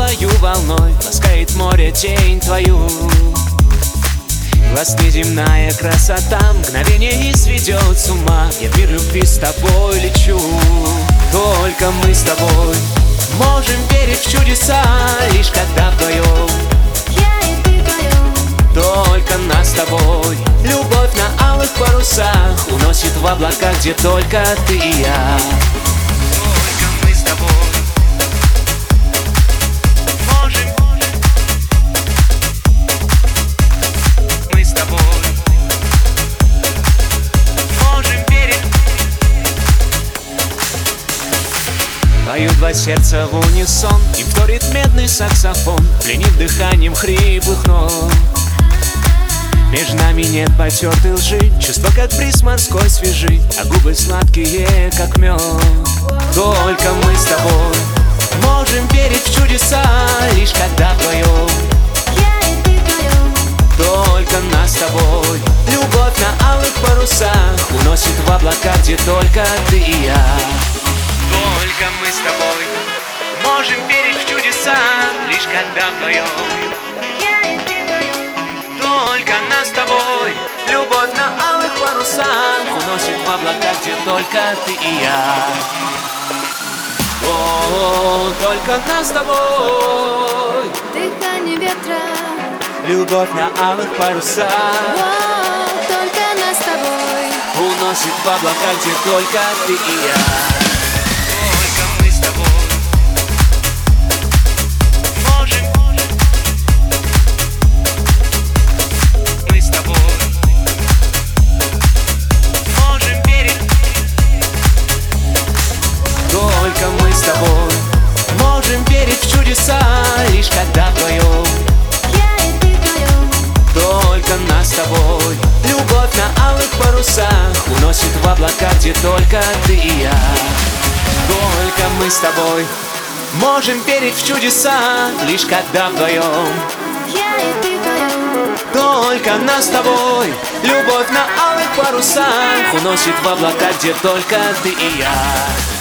теплою волной Ласкает море тень твою. Глаз неземная красота Мгновение и сведет с ума. Я в мир любви с тобой лечу. Только мы с тобой Можем верить в чудеса Лишь когда вдвоем. Я и ты вдвоем. Только нас с тобой. Любовь на алых парусах Уносит в облака, где только ты и я Поют два сердца в унисон. Им вторит медный саксофон Пленив дыханием хриплых нот. Между нами нет потертой лжи. Чувства как бриз морской свежи А губы сладкие, как мед Только мы с тобой Можем верить в чудеса Лишь когда вдвоем Я и ты вдвоем Только нас с тобой. Любовь на алых парусах Уносит в облака, где только ты и я Только мы с тобой Можем верить в чудеса Лишь когда вдвоем. Только нас с тобой Любовь на алых парусах Уносит в облака, где только ты и я. О, только нас с тобой. Дыхание ветра. Любовь на алых парусах О, Только нас с тобой. Уносит в облака, где только ты и я алых парусах Уносит в облака, где только ты и я. Только мы с тобой Можем верить в чудеса Лишь когда вдвоем. Я и ты вдвоем Только нас с тобой Любовь на алых парусах Уносит в облака, где только ты и я